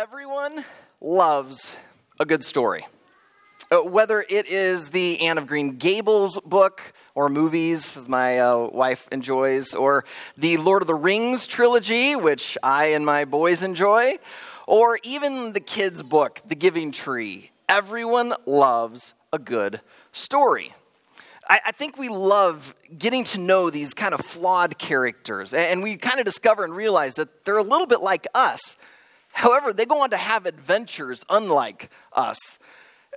Everyone loves a good story. Uh, whether it is the Anne of Green Gables book or movies, as my uh, wife enjoys, or the Lord of the Rings trilogy, which I and my boys enjoy, or even the kids' book, The Giving Tree, everyone loves a good story. I, I think we love getting to know these kind of flawed characters, and we kind of discover and realize that they're a little bit like us. However, they go on to have adventures unlike us.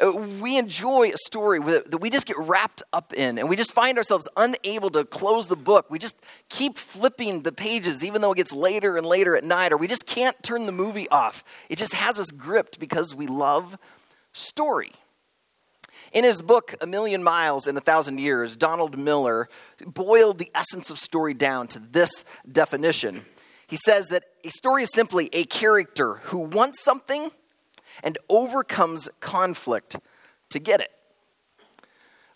Uh, we enjoy a story that we just get wrapped up in, and we just find ourselves unable to close the book. We just keep flipping the pages, even though it gets later and later at night, or we just can't turn the movie off. It just has us gripped because we love story. In his book, A Million Miles in a Thousand Years, Donald Miller boiled the essence of story down to this definition. He says that a story is simply a character who wants something and overcomes conflict to get it.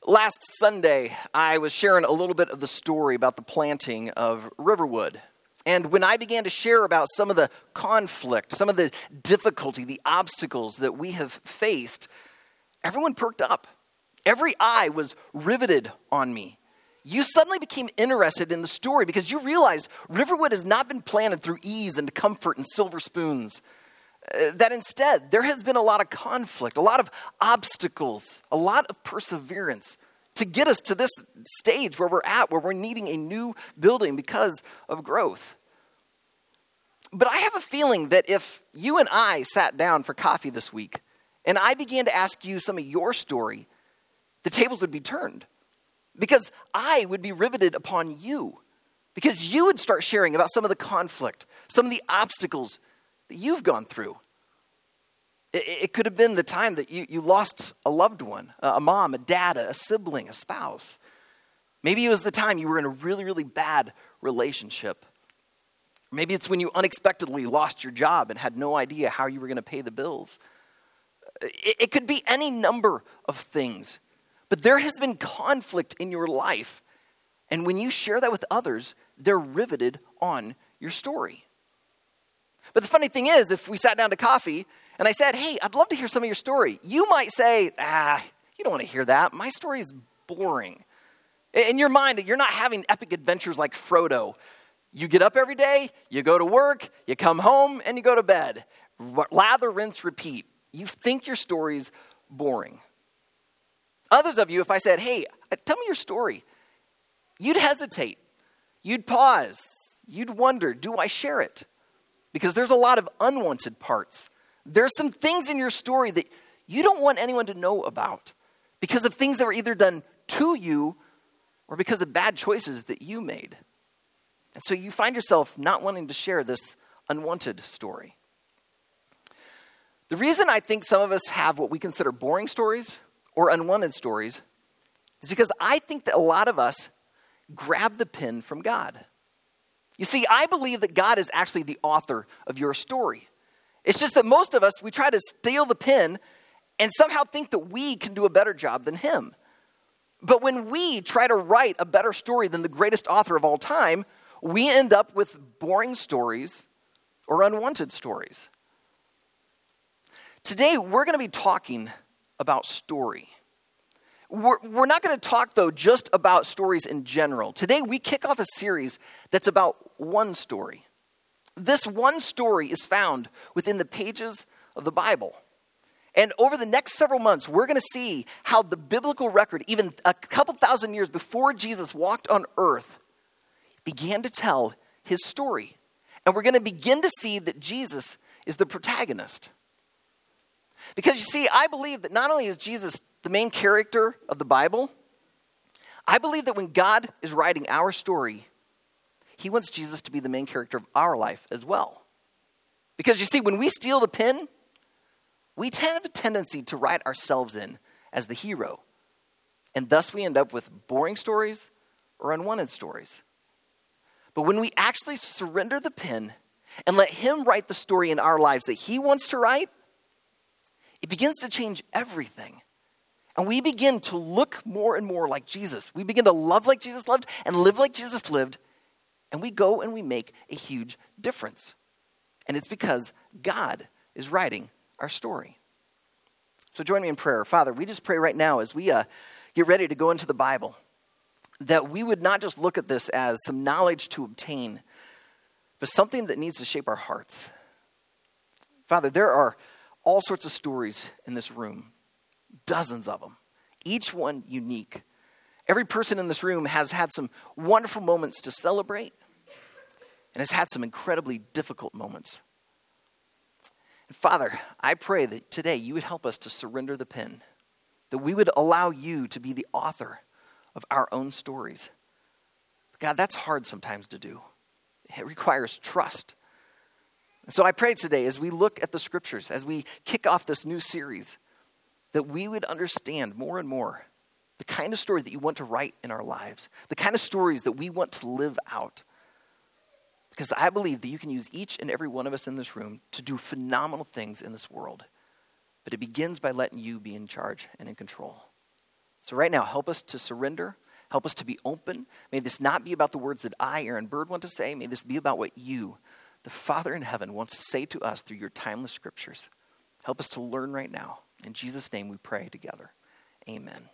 Last Sunday, I was sharing a little bit of the story about the planting of Riverwood. And when I began to share about some of the conflict, some of the difficulty, the obstacles that we have faced, everyone perked up. Every eye was riveted on me. You suddenly became interested in the story because you realized Riverwood has not been planted through ease and comfort and silver spoons. Uh, that instead, there has been a lot of conflict, a lot of obstacles, a lot of perseverance to get us to this stage where we're at, where we're needing a new building because of growth. But I have a feeling that if you and I sat down for coffee this week, and I began to ask you some of your story, the tables would be turned because I would be riveted upon you. Because you would start sharing about some of the conflict, some of the obstacles that you've gone through. It, it could have been the time that you, you lost a loved one, a mom, a dad, a sibling, a spouse. Maybe it was the time you were in a really, really bad relationship. Maybe it's when you unexpectedly lost your job and had no idea how you were going to pay the bills. It, it could be any number of things. But there has been conflict in your life. And when you share that with others, they're riveted on your story. But the funny thing is, if we sat down to coffee and I said, Hey, I'd love to hear some of your story, you might say, Ah, you don't want to hear that. My story is boring. In your mind, you're not having epic adventures like Frodo. You get up every day, you go to work, you come home, and you go to bed. Lather, rinse, repeat you think your story's boring. Others of you, if I said, hey, uh, tell me your story, you'd hesitate. You'd pause. You'd wonder, do I share it? Because there's a lot of unwanted parts. There's some things in your story that you don't want anyone to know about because of things that were either done to you or because of bad choices that you made. And so you find yourself not wanting to share this unwanted story. The reason I think some of us have what we consider boring stories or unwanted stories is because I think that a lot of us grab the pen from God. You see, I believe that God is actually the author of your story. It's just that most of us, we try to steal the pen and somehow think that we can do a better job than Him. But when we try to write a better story than the greatest author of all time, we end up with boring stories or unwanted stories. Today, we're going to be talking about story. We're, we're not going to talk, though, just about stories in general. Today, we kick off a series that's about one story. This one story is found within the pages of the Bible. And over the next several months, we're going to see how the biblical record, even a couple thousand years before Jesus walked on earth, began to tell his story. And we're going to begin to see that Jesus is the protagonist. Because you see, I believe that not only is Jesus the main character of the Bible, I believe that when God is writing our story, he wants Jesus to be the main character of our life as well. Because you see, when we steal the pen, we have a tendency to write ourselves in as the hero. And thus we end up with boring stories or unwanted stories. But when we actually surrender the pen and let Him write the story in our lives that He wants to write, it begins to change everything. And we begin to look more and more like Jesus. We begin to love like Jesus loved and live like Jesus lived. And we go and we make a huge difference. And it's because God is writing our story. So join me in prayer. Father, we just pray right now as we uh, get ready to go into the Bible that we would not just look at this as some knowledge to obtain, but something that needs to shape our hearts. Father, there are all sorts of stories in this room, dozens of them, each one unique. Every person in this room has had some wonderful moments to celebrate and has had some incredibly difficult moments. And Father, I pray that today you would help us to surrender the pen, that we would allow you to be the author of our own stories. God, that's hard sometimes to do. It requires trust. So I pray today as we look at the scriptures, as we kick off this new series, that we would understand more and more the kind of story that you want to write in our lives, the kind of stories that we want to live out. Because I believe that you can use each and every one of us in this room to do phenomenal things in this world. But it begins by letting you be in charge and in control. So, right now, help us to surrender. Help us to be open. May this not be about the words that I, Aaron Bird, want to say. May this be about what you, the Father in heaven, wants to say to us through your timeless scriptures. Help us to learn right now. In Jesus' name we pray together. Amen.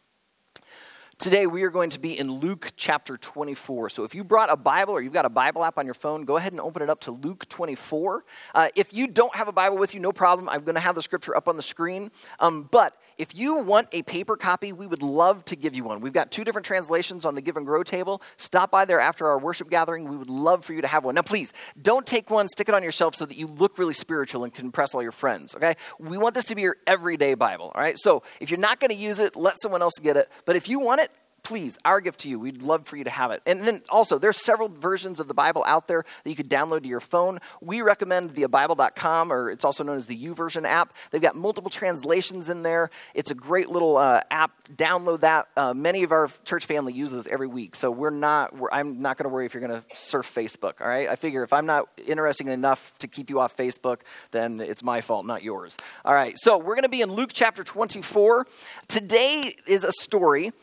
Today, we are going to be in Luke chapter 24. So, if you brought a Bible or you've got a Bible app on your phone, go ahead and open it up to Luke 24. Uh, if you don't have a Bible with you, no problem. I'm going to have the scripture up on the screen. Um, but if you want a paper copy, we would love to give you one. We've got two different translations on the Give and Grow table. Stop by there after our worship gathering. We would love for you to have one. Now, please, don't take one, stick it on your shelf so that you look really spiritual and can impress all your friends, okay? We want this to be your everyday Bible, all right? So, if you're not going to use it, let someone else get it. But if you want it, please, our gift to you. We'd love for you to have it. And then also, there's several versions of the Bible out there that you could download to your phone. We recommend the Bible.com, or it's also known as the YouVersion app. They've got multiple translations in there. It's a great little uh, app. Download that. Uh, many of our church family uses every week, so we're not. We're, I'm not going to worry if you're going to surf Facebook. All right. I figure if I'm not interesting enough to keep you off Facebook, then it's my fault, not yours. All right. So we're going to be in Luke chapter 24. Today is a story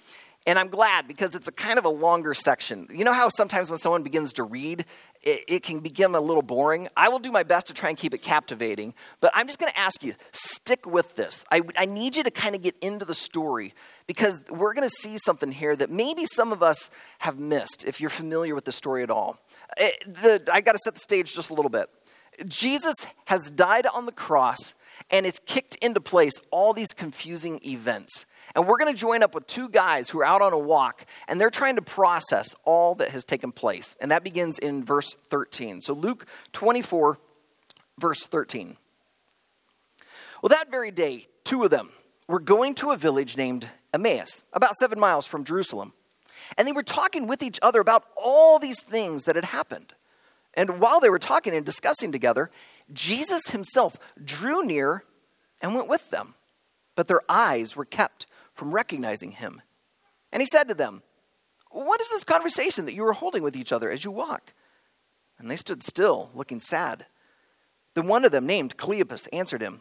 and I'm glad because it's a kind of a longer section. You know how sometimes when someone begins to read, it, it, can become a little boring? I will do my best to try and keep it captivating, but I'm just going to ask you stick with this. I, I need you to kind of get into the story because we're going to see something here that maybe some of us have missed if you're familiar with the story at all. Eh, I got to set the stage just a little bit. Jesus has died on the cross and it's kicked into place all these confusing events. And we're going to join up with two guys who are out on a walk, and they're trying to process all that has taken place. And that begins in verse 13. So, Luke 24, verse 13. Well, that very day, two of them were going to a village named Emmaus, about seven miles from Jerusalem. And they were talking with each other about all these things that had happened. And while they were talking and discussing together, Jesus himself drew near and went with them. But their eyes were kept from recognizing him. And he said to them, What is this conversation that you are holding with each other as you walk? And they stood still, looking sad. Then one of them, named Cleopas, answered him,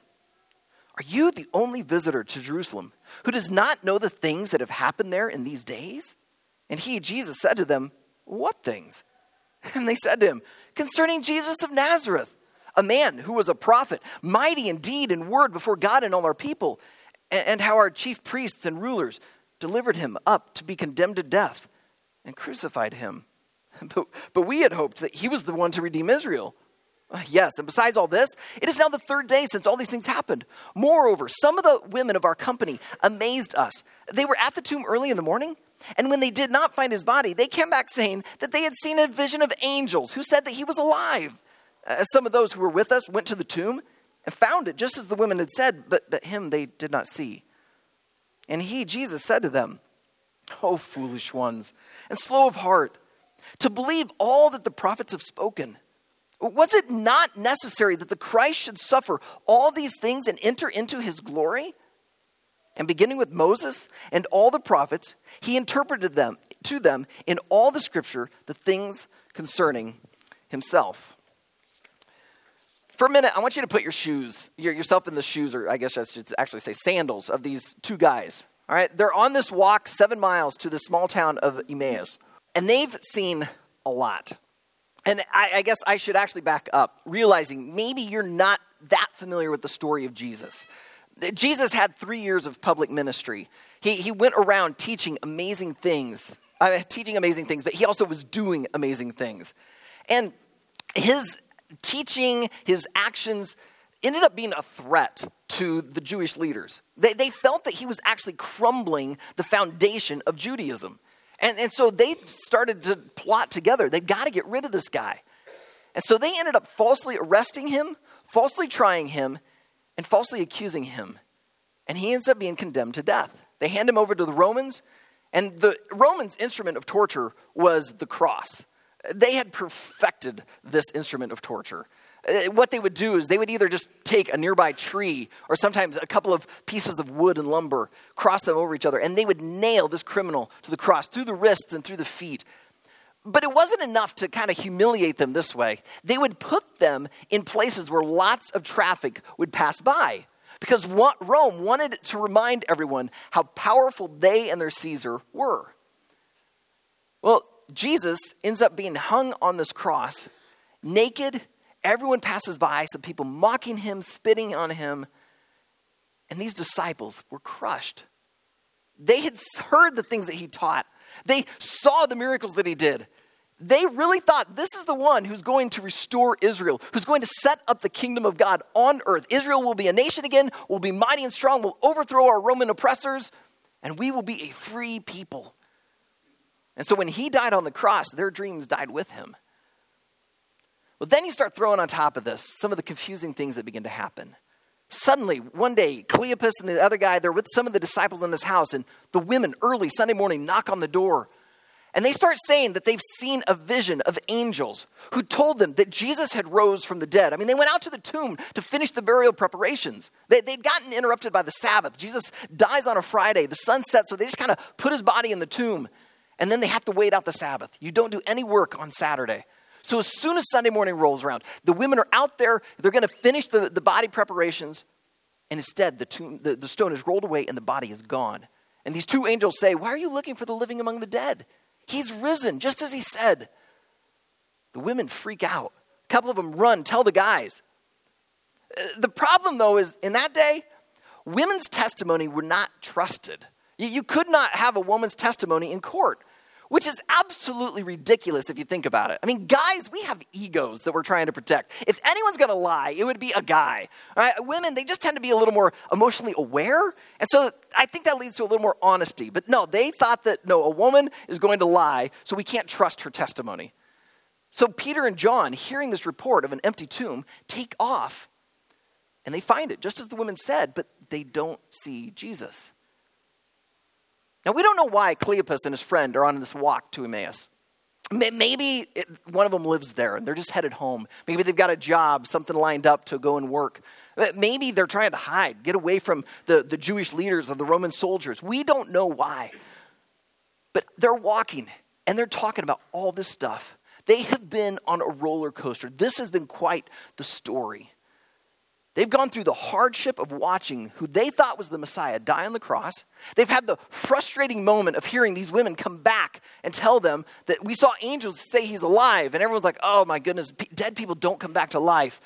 Are you the only visitor to Jerusalem who does not know the things that have happened there in these days? And he, Jesus, said to them, What things? And they said to him, Concerning Jesus of Nazareth, a man who was a prophet, mighty indeed in deed and word before God and all our people and how our chief priests and rulers delivered him up to be condemned to death and crucified him. But, but we had hoped that he was the one to redeem Israel. Uh, yes, and besides all this, it is now the third day since all these things happened. Moreover, some of the women of our company amazed us. They were at the tomb early in the morning, and when they did not find his body, they came back saying that they had seen a vision of angels who said that he was alive. As some of those who were with us went to the tomb, and found it just as the women had said, but, but him they did not see. And he, Jesus, said to them, O foolish ones, and slow of heart, to believe all that the prophets have spoken. Was it not necessary that the Christ should suffer all these things and enter into his glory? And beginning with Moses and all the prophets, he interpreted them to them in all the scripture the things concerning himself. For a minute, I want you to put your shoes, yourself in the shoes, or I guess I should actually say sandals, of these two guys. All right, they're on this walk seven miles to the small town of Emmaus, and they've seen a lot. And I, I guess I should actually back up, realizing maybe you're not that familiar with the story of Jesus. Jesus had three years of public ministry. He, he went around teaching amazing things, uh, teaching amazing things, but he also was doing amazing things. And his teaching, his actions ended up being a threat to the Jewish leaders. They, they felt that he was actually crumbling the foundation of Judaism. And, and so they started to plot together. They've got to get rid of this guy. And so they ended up falsely arresting him, falsely trying him, and falsely accusing him. And he ends up being condemned to death. They hand him over to the Romans, and the Romans' instrument of torture was the cross. They had perfected this instrument of torture. Uh, what they would do is they would either just take a nearby tree or sometimes a couple of pieces of wood and lumber, cross them over each other, and they would nail this criminal to the cross through the wrists and through the feet. But it wasn't enough to kind of humiliate them this way. They would put them in places where lots of traffic would pass by because Rome wanted to remind everyone how powerful they and their Caesar were. Well, Jesus ends up being hung on this cross, naked Everyone passes by, some people mocking him, spitting on him. And these disciples were crushed. They had heard the things that he taught, they saw the miracles that he did. They really thought this is the one who's going to restore Israel, who's going to set up the kingdom of God on earth. Israel will be a nation again, will be mighty and strong, will overthrow our Roman oppressors, and we will be a free people. And so when he died on the cross, their dreams died with him. Well, then you start throwing on top of this some of the confusing things that begin to happen. Suddenly, one day, Cleopas and the other guy, they're with some of the disciples in this house, and the women early Sunday morning knock on the door. And they start saying that they've seen a vision of angels who told them that Jesus had rose from the dead. I mean, they went out to the tomb to finish the burial preparations. They, would gotten interrupted by the Sabbath. Jesus dies on a Friday, the sun sets, so they just kind of put his body in the tomb. And then they have to wait out the Sabbath. You don't do any work on Saturday. So as soon as Sunday morning rolls around, the women are out there, they're going to finish the, the body preparations, and instead the, tomb, the, the stone is rolled away and the body is gone. And these two angels say, Why are you looking for the living among the dead? He's risen, just as he said. The women freak out. A couple of them run, tell the guys. Uh, the problem, though, is in that day, women's testimony were not trusted. You could not have a woman's testimony in court which is absolutely ridiculous if you think about it. I mean, guys, we have egos that we're trying to protect. If anyone's going to lie, it would be a guy. Right? Women, they just tend to be a little more emotionally aware. And so I think that leads to a little more honesty. But no, they thought that, no, a woman is going to lie, so we can't trust her testimony. So Peter and John, hearing this report of an empty tomb, take off. And they find it, just as the women said, but they don't see Jesus. Now, we don't know why Cleopas and his friend are on this walk to Emmaus. Maybe it, one of them lives there and they're just headed home. Maybe they've got a job, something lined up to go and work. Uh, maybe they're trying to hide, get away from the, the Jewish leaders or the Roman soldiers. We don't know why. But they're walking and they're talking about all this stuff. They have been on a roller coaster. This has been quite the story. They've gone through the hardship of watching who they thought was the Messiah die on the cross. They've had the frustrating moment of hearing these women come back and tell them that we saw angels say he's alive. And everyone's like, oh my goodness, dead people don't come back to life.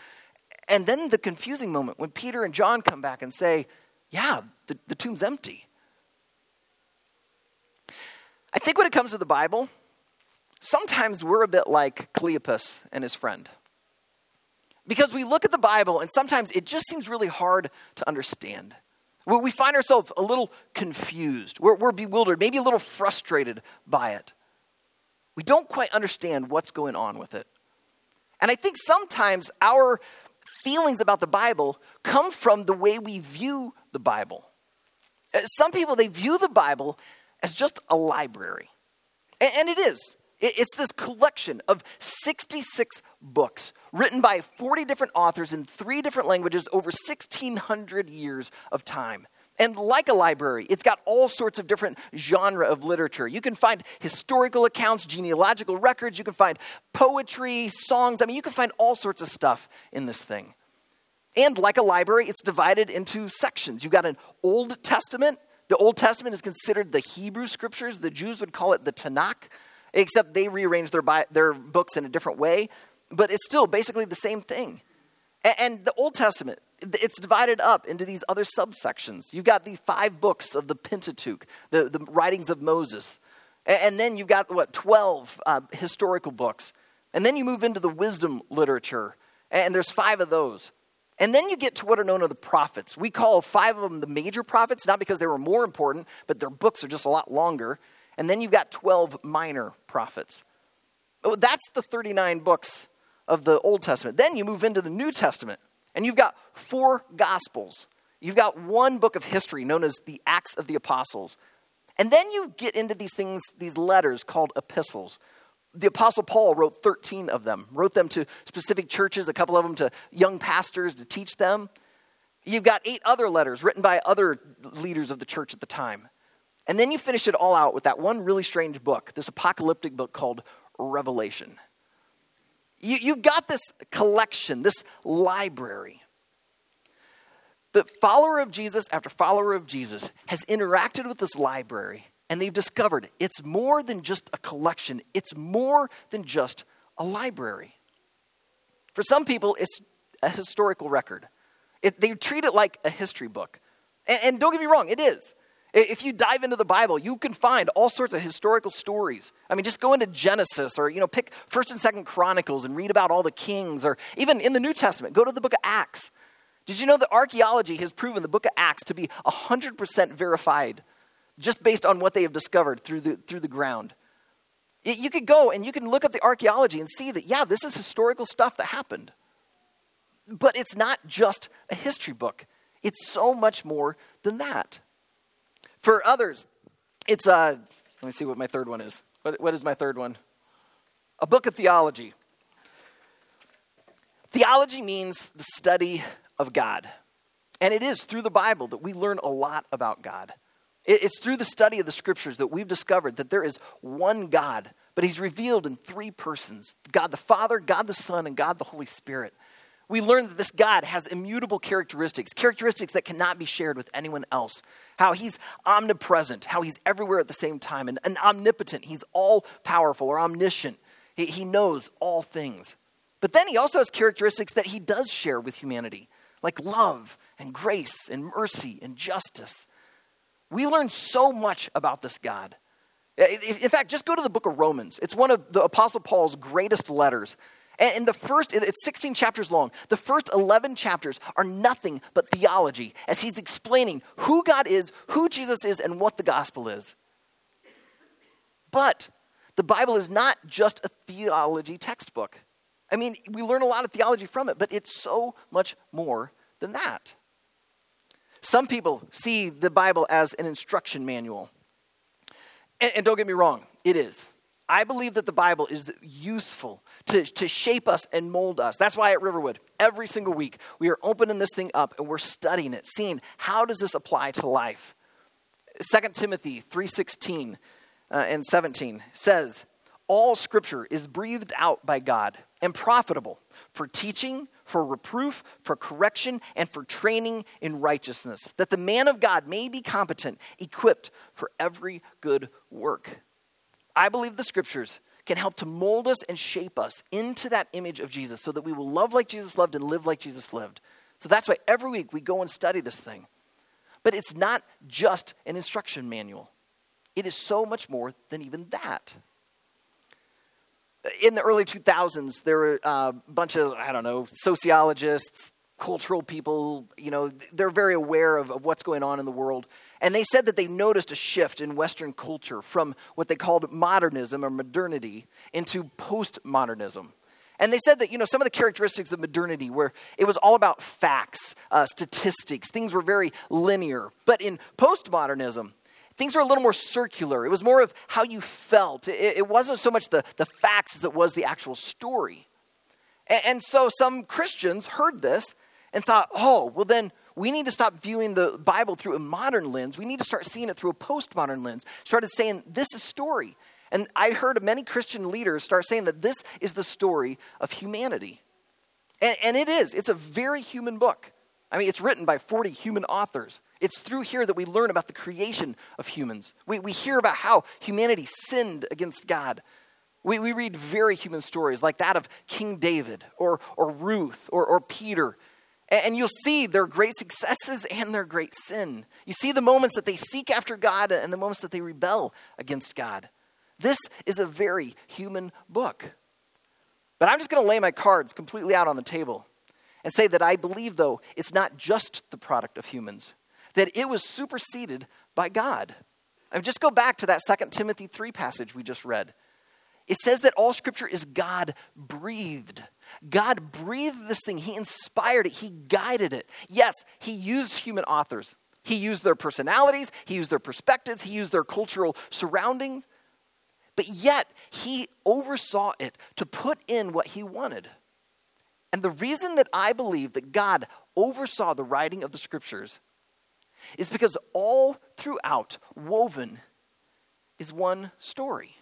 And then the confusing moment when Peter and John come back and say, yeah, the, the tomb's empty. I think when it comes to the Bible, sometimes we're a bit like Cleopas and his friend. Because we look at the Bible and sometimes it just seems really hard to understand. We find ourselves a little confused. We're, we're bewildered, maybe a little frustrated by it. We don't quite understand what's going on with it. And I think sometimes our feelings about the Bible come from the way we view the Bible. Uh, some people, they view the Bible as just a library. And it is. It's this collection of 66 books written by 40 different authors in three different languages over 1,600 years of time. And like a library, it's got all sorts of different genre of literature. You can find historical accounts, genealogical records, you can find poetry, songs. I mean, you can find all sorts of stuff in this thing. And like a library, it's divided into sections. You've got an Old Testament. The Old Testament is considered the Hebrew scriptures. The Jews would call it the Tanakh. except they rearrange their, their books in a different way, but it's still basically the same thing. And, the Old Testament, it's divided up into these other subsections. You've got the five books of the Pentateuch, the, the writings of Moses. And, and then you've got, what, 12 uh, historical books. And then you move into the wisdom literature, and there's five of those. And then you get to what are known as the prophets. We call five of them the major prophets, not because they were more important, but their books are just a lot longer. And then you've got 12 minor prophets. Oh, that's the 39 books of the Old Testament. Then you move into the New Testament, and you've got four gospels. You've got one book of history known as the Acts of the Apostles. And then you get into these things, these letters called epistles the Apostle Paul wrote 13 of them, wrote them to specific churches, a couple of them to young pastors to teach them. You've got eight other letters written by other leaders of the church at the time. And then you finish it all out with that one really strange book, this apocalyptic book called Revelation. You, you've got this collection, this library. But follower of Jesus after follower of Jesus has interacted with this library and they've discovered it's more than just a collection, it's more than just a library. For some people, it's a historical record. It, they treat it like a history book. And, and don't get me wrong, it is. If you dive into the Bible, you can find all sorts of historical stories. I mean, just go into Genesis or, you know, pick 1st and 2nd Chronicles and read about all the kings or even in the New Testament, go to the book of Acts. Did you know that archaeology has proven the book of Acts to be 100% verified just based on what they have discovered through the, through the ground. You could go and you can look up the archaeology and see that, yeah, this is historical stuff that happened. But it's not just a history book, it's so much more than that. For others, it's, uh, let me see what my third one is. What, what is my third one? A book of theology. Theology means the study of God. And it is through the Bible that we learn a lot about God. It's through the study of the scriptures that we've discovered that there is one God, but he's revealed in three persons God the Father, God the Son, and God the Holy Spirit. We learn that this God has immutable characteristics, characteristics that cannot be shared with anyone else. How he's omnipresent, how he's everywhere at the same time, and, and omnipotent. He's all powerful or omniscient. He, he knows all things. But then he also has characteristics that he does share with humanity, like love and grace and mercy and justice. We learn so much about this God. In fact, just go to the book of Romans. It's one of the Apostle Paul's greatest letters. And the first, it's 16 chapters long. The first 11 chapters are nothing but theology as he's explaining who God is, who Jesus is, and what the gospel is. But the Bible is not just a theology textbook. I mean, we learn a lot of theology from it, but it's so much more than that. Some people see the Bible as an instruction manual. And, and, don't get me wrong, it is. I believe that the Bible is useful to, to shape us and mold us. That's why at Riverwood, every single week, we are opening this thing up and we're studying it, seeing how does this apply to life. 2 Timothy 3.16 uh, and 17 says, All scripture is breathed out by God and profitable for teaching, for reproof, for correction, and for training in righteousness, that the man of God may be competent, equipped for every good work. I believe the scriptures can help to mold us and shape us into that image of Jesus so that we will love like Jesus loved and live like Jesus lived. So that's why every week we go and study this thing. But it's not just an instruction manual, it is so much more than even that in the early 2000s, there were a bunch of, I don't know, sociologists, cultural people, you know, they're very aware of, of what's going on in the world. And they said that they noticed a shift in Western culture from what they called modernism or modernity into postmodernism. And they said that, you know, some of the characteristics of modernity where it was all about facts, uh, statistics, things were very linear. But in postmodernism, things are a little more circular. It was more of how you felt. It, it wasn't so much the, the facts as it was the actual story. And, and so some Christians heard this and thought, oh, well, then we need to stop viewing the Bible through a modern lens. We need to start seeing it through a postmodern lens. Started saying, this is story. And I heard many Christian leaders start saying that this is the story of humanity. And, and it is, it's a very human book. I mean, it's written by 40 human authors. It's through here that we learn about the creation of humans. We, we hear about how humanity sinned against God. We, we read very human stories like that of King David or, or Ruth or, or Peter. And, you'll see their great successes and their great sin. You see the moments that they seek after God and the moments that they rebel against God. This is a very human book. But I'm just going to lay my cards completely out on the table and say that I believe, though, it's not just the product of humans, that it was superseded by God. I mean, just go back to that 2 Timothy 3 passage we just read. It says that all scripture is God breathed. God breathed this thing. He inspired it. He guided it. Yes, He used human authors. He used their personalities. He used their perspectives. He used their cultural surroundings. But yet, He oversaw it to put in what He wanted. And the reason that I believe that God oversaw the writing of the scriptures is because all throughout, woven, is one story.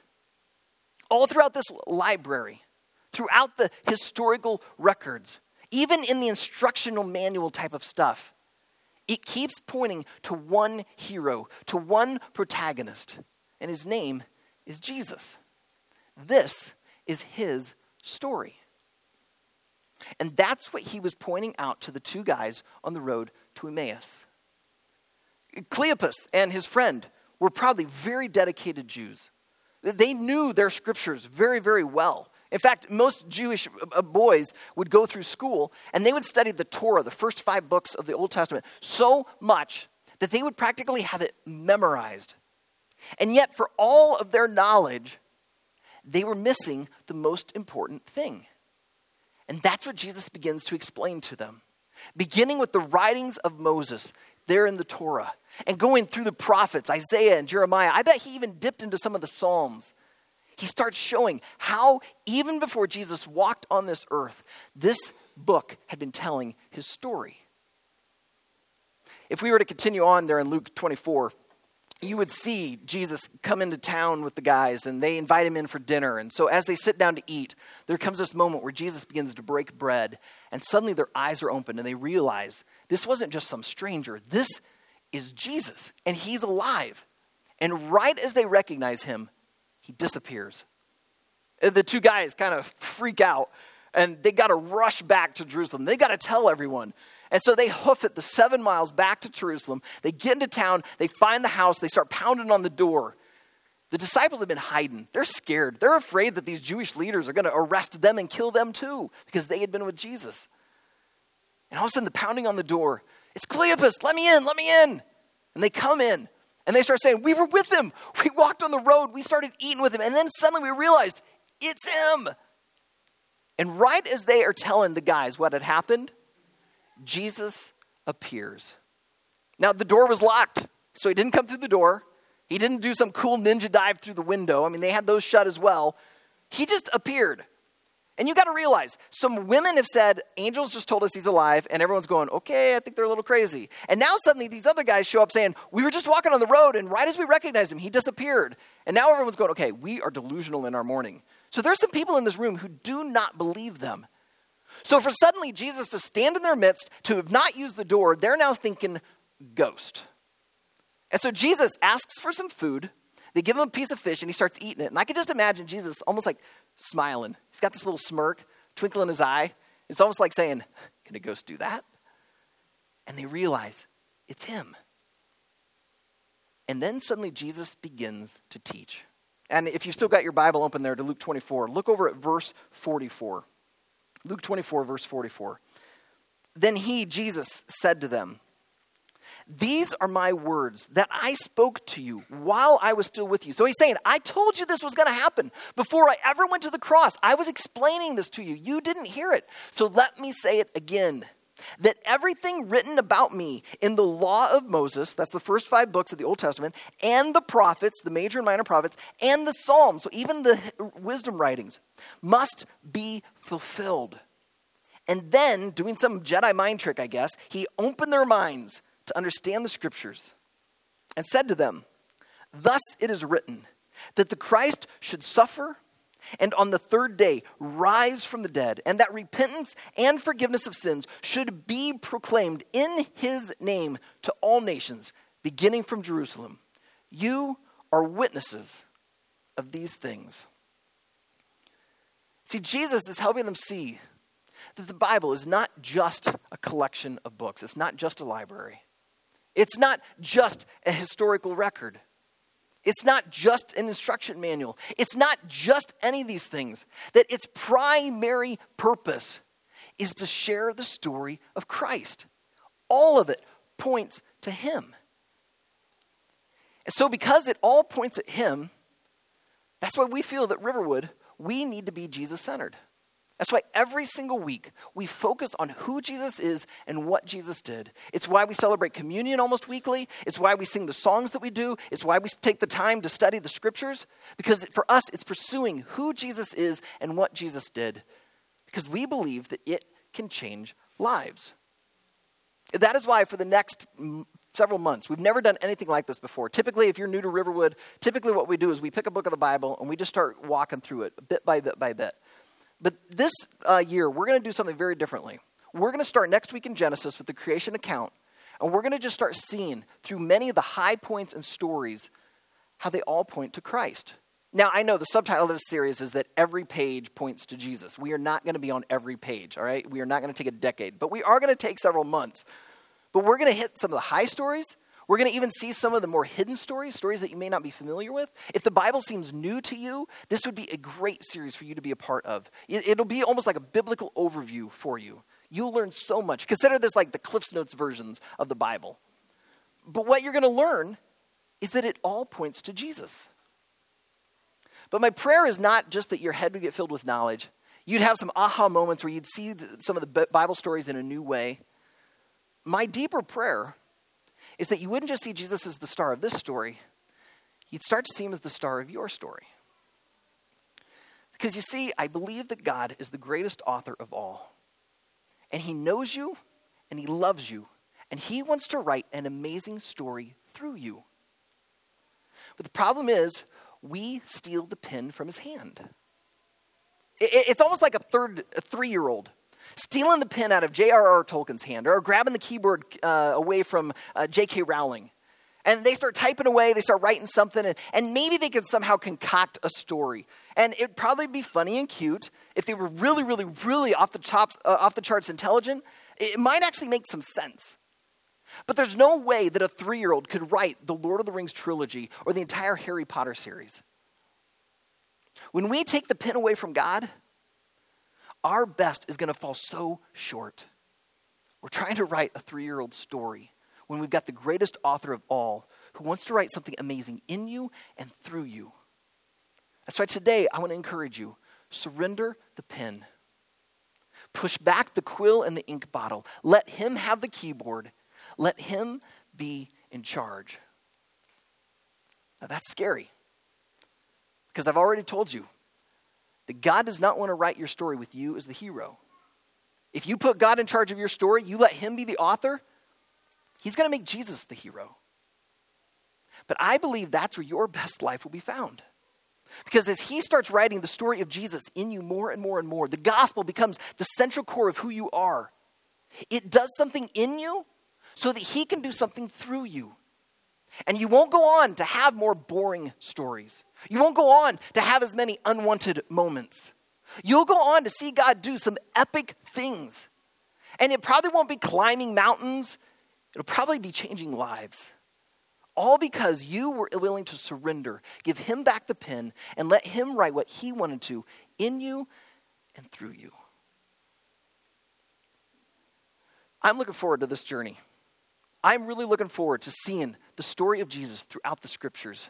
All throughout this library, throughout the historical records, even in the instructional manual type of stuff, it keeps pointing to one hero, to one protagonist, and his name is Jesus. This is his story. And that's what he was pointing out to the two guys on the road to Emmaus. Cleopas and his friend were probably very dedicated Jews. They knew their scriptures very, very well. In fact, most Jewish uh, boys would go through school and they would study the Torah, the first five books of the Old Testament, so much that they would practically have it memorized. And yet, for all of their knowledge, they were missing the most important thing. And that's what Jesus begins to explain to them. Beginning with the writings of Moses there in the Torah and going through the prophets, Isaiah and Jeremiah. I bet he even dipped into some of the Psalms. He starts showing how, even before Jesus walked on this earth, this book had been telling his story. If we were to continue on there in Luke 24, you would see Jesus come into town with the guys and they invite him in for dinner. And so as they sit down to eat, there comes this moment where Jesus begins to break bread and suddenly their eyes are open and they realize this wasn't just some stranger. This is Jesus and he's alive. And right as they recognize him, he disappears. The two guys kind of freak out and they got to rush back to Jerusalem. They got to tell everyone. And so they hoof it the seven miles back to Jerusalem. They get into town, they find the house, they start pounding on the door. The disciples have been hiding. They're scared. They're afraid that these Jewish leaders are going to arrest them and kill them too because they had been with Jesus. And all of a sudden, the pounding on the door, it's Cleopas, let me in, let me in. And they come in and they start saying, We were with him. We walked on the road. We started eating with him. And then suddenly we realized, it's him. And right as they are telling the guys what had happened, Jesus appears. Now, the door was locked, so he didn't come through the door. He didn't do some cool ninja dive through the window. I mean, they had those shut as well. He just appeared. And you got to realize, some women have said, angels just told us he's alive, and everyone's going, okay, I think they're a little crazy. And now suddenly these other guys show up saying, we were just walking on the road, and right as we recognized him, he disappeared. And now everyone's going, okay, we are delusional in our mourning. So there's some people in this room who do not believe them. So for suddenly Jesus to stand in their midst, to have not used the door, they're now thinking ghost. And so Jesus asks for some food. They give him a piece of fish and he starts eating it. And I can just imagine Jesus almost like smiling. He's got this little smirk, twinkle in his eye. It's almost like saying, Can a ghost do that? And they realize it's him. And then suddenly Jesus begins to teach. And if you've still got your Bible open there to Luke 24, look over at verse 44. Luke 24, verse 44. Then he, Jesus, said to them, These are my words that I spoke to you while I was still with you. So he's saying, I told you this was going to happen before I ever went to the cross. I was explaining this to you. You didn't hear it. So let me say it again that everything written about me in the law of Moses, that's the first five books of the Old Testament, and the prophets, the major and minor prophets, and the Psalms, so even the wisdom writings, must be fulfilled. And then, doing some Jedi mind trick, I guess, he opened their minds to understand the scriptures and said to them, Thus it is written that the Christ should suffer and on the third day rise from the dead, and that repentance and forgiveness of sins should be proclaimed in his name to all nations, beginning from Jerusalem. You are witnesses of these things. See, Jesus is helping them see that the Bible is not just a collection of books, it's not just a library, it's not just a historical record. It's not just an instruction manual. It's not just any of these things. That its primary purpose is to share the story of Christ. All of it points to Him. And so, because it all points at Him, that's why we feel that Riverwood, we need to be Jesus centered. That's why every single week we focus on who Jesus is and what Jesus did. It's why we celebrate communion almost weekly. It's why we sing the songs that we do. It's why we take the time to study the scriptures. Because for us, it's pursuing who Jesus is and what Jesus did. Because we believe that it can change lives. That is why, for the next several months, we've never done anything like this before. Typically, if you're new to Riverwood, typically what we do is we pick a book of the Bible and we just start walking through it bit by bit by bit. But this uh, year, we're going to do something very differently. We're going to start next week in Genesis with the creation account, and we're going to just start seeing through many of the high points and stories how they all point to Christ. Now, I know the subtitle of this series is that every page points to Jesus. We are not going to be on every page, all right? We are not going to take a decade, but we are going to take several months. But we're going to hit some of the high stories, we're going to even see some of the more hidden stories, stories that you may not be familiar with. If the Bible seems new to you, this would be a great series for you to be a part of. It'll be almost like a biblical overview for you. You'll learn so much. Consider this like the Cliffs Notes versions of the Bible. But what you're going to learn is that it all points to Jesus. But my prayer is not just that your head would get filled with knowledge. You'd have some aha moments where you'd see some of the Bible stories in a new way. My deeper prayer is that you wouldn't just see Jesus as the star of this story, you'd start to see him as the star of your story. Because you see, I believe that God is the greatest author of all. And he knows you and he loves you. And he wants to write an amazing story through you. But the problem is, we steal the pen from his hand. It's almost like a third, a three-year-old stealing the pen out of J.R.R. Tolkien's hand or grabbing the keyboard uh, away from uh, J.K. Rowling. And they start typing away, they start writing something, and, and maybe they can somehow concoct a story. And it'd probably be funny and cute if they were really, really, really off the, chops, uh, off the charts intelligent. It might actually make some sense. But there's no way that a three year old could write the Lord of the Rings trilogy or the entire Harry Potter series. When we take the pen away from God, our best is going to fall so short. We're trying to write a three year old story when we've got the greatest author of all who wants to write something amazing in you and through you. That's why today I want to encourage you surrender the pen, push back the quill and the ink bottle, let him have the keyboard, let him be in charge. Now that's scary because I've already told you that God does not want to write your story with you as the hero. If you put God in charge of your story, you let Him be the author, He's going to make Jesus the hero. But I believe that's where your best life will be found. Because as he starts writing the story of Jesus in you more and more and more, the gospel becomes the central core of who you are. It does something in you so that he can do something through you. And you won't go on to have more boring stories. You won't go on to have as many unwanted moments. You'll go on to see God do some epic things. And it probably won't be climbing mountains, it'll probably be changing lives. All because you were willing to surrender, give Him back the pen, and let Him write what He wanted to in you and through you. I'm looking forward to this journey. I'm really looking forward to seeing the story of Jesus throughout the scriptures.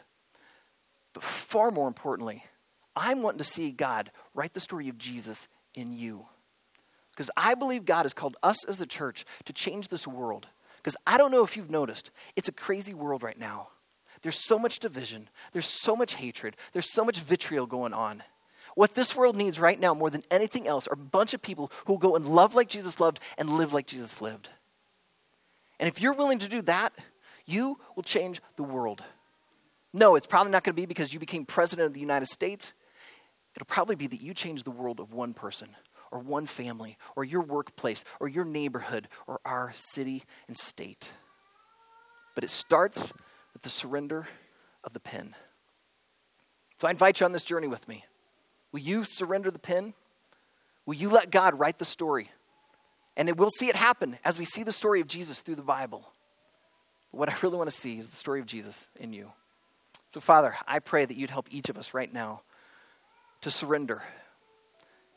But far more importantly, I'm wanting to see God write the story of Jesus in you. Because I believe God has called us as a church to change this world. Because I don't know if you've noticed, it's a crazy world right now. There's so much division, there's so much hatred, there's so much vitriol going on. What this world needs right now, more than anything else, are a bunch of people who will go and love like Jesus loved and live like Jesus lived. And if you're willing to do that, you will change the world. No, it's probably not going to be because you became president of the United States. It'll probably be that you change the world of one person or one family or your workplace or your neighborhood or our city and state. But it starts with the surrender of the pen. So I invite you on this journey with me. Will you surrender the pen? Will you let God write the story? And it, we'll see it happen as we see the story of Jesus through the Bible. But what I really want to see is the story of Jesus in you. So, Father, I pray that you'd help each of us right now to surrender,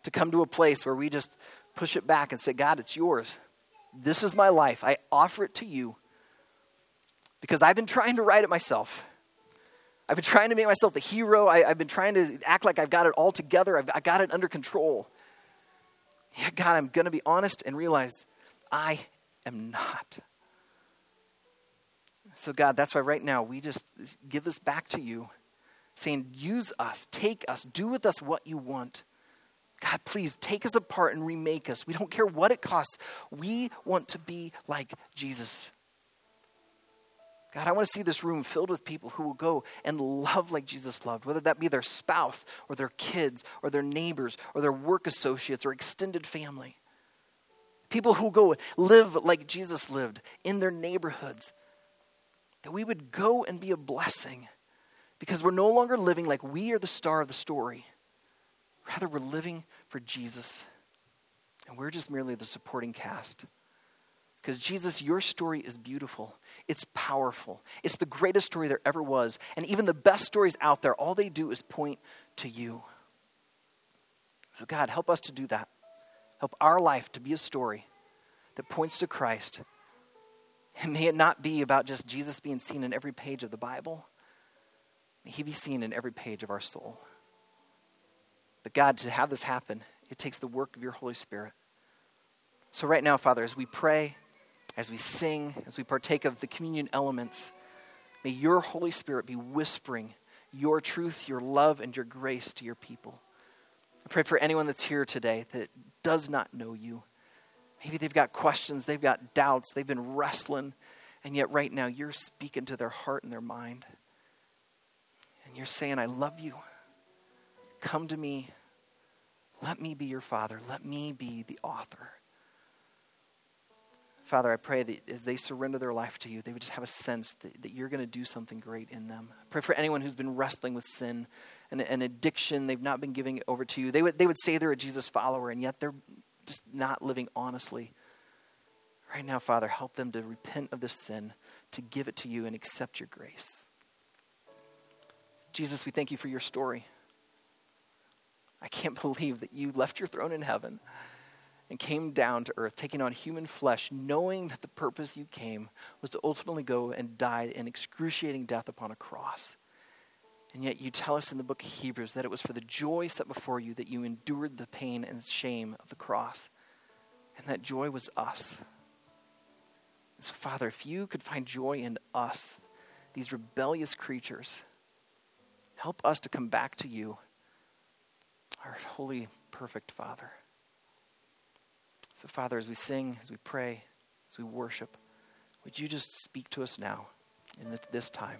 to come to a place where we just push it back and say, God, it's yours. This is my life. I offer it to you because I've been trying to write it myself. I've been trying to make myself the hero. I, have been trying to act like I've got it all together. I've I got it under control. Yeah, God, I'm going to be honest and realize I am not. So, God, that's why right now we just give this back to you, saying, use us, take us, do with us what you want. God, please take us apart and remake us. We don't care what it costs. We want to be like Jesus. God, I want to see this room filled with people who will go and love like Jesus loved, whether that be their spouse or their kids or their neighbors or their work associates or extended family. People who go live like Jesus lived in their neighborhoods. That we would go and be a blessing because we're no longer living like we are the star of the story. Rather, we're living for Jesus. And we're just merely the supporting cast. Because, Jesus, your story is beautiful. It's powerful. It's the greatest story there ever was. And even the best stories out there, all they do is point to you. So, God, help us to do that. Help our life to be a story that points to Christ. And may it not be about just Jesus being seen in every page of the Bible, may he be seen in every page of our soul. But, God, to have this happen, it takes the work of your Holy Spirit. So, right now, Father, as we pray, as we sing, as we partake of the communion elements, may your Holy Spirit be whispering your truth, your love, and your grace to your people. I pray for anyone that's here today that does not know you. Maybe they've got questions, they've got doubts, they've been wrestling, and yet right now you're speaking to their heart and their mind. And you're saying, I love you. Come to me. Let me be your father. Let me be the author. Father, I pray that as they surrender their life to you, they would just have a sense that, that you're going to do something great in them. I pray for anyone who's been wrestling with sin and, and addiction, they've not been giving it over to you. They would, they would say they're a Jesus follower, and yet they're just not living honestly. Right now, Father, help them to repent of this sin, to give it to you, and accept your grace. Jesus, we thank you for your story. I can't believe that you left your throne in heaven and came down to earth, taking on human flesh, knowing that the purpose you came was to ultimately go and die an excruciating death upon a cross. And yet you tell us in the book of Hebrews that it was for the joy set before you that you endured the pain and shame of the cross. And that joy was us. So, Father, if you could find joy in us, these rebellious creatures, help us to come back to you, our holy, perfect Father. So, Father, as we sing, as we pray, as we worship, would you just speak to us now in this time?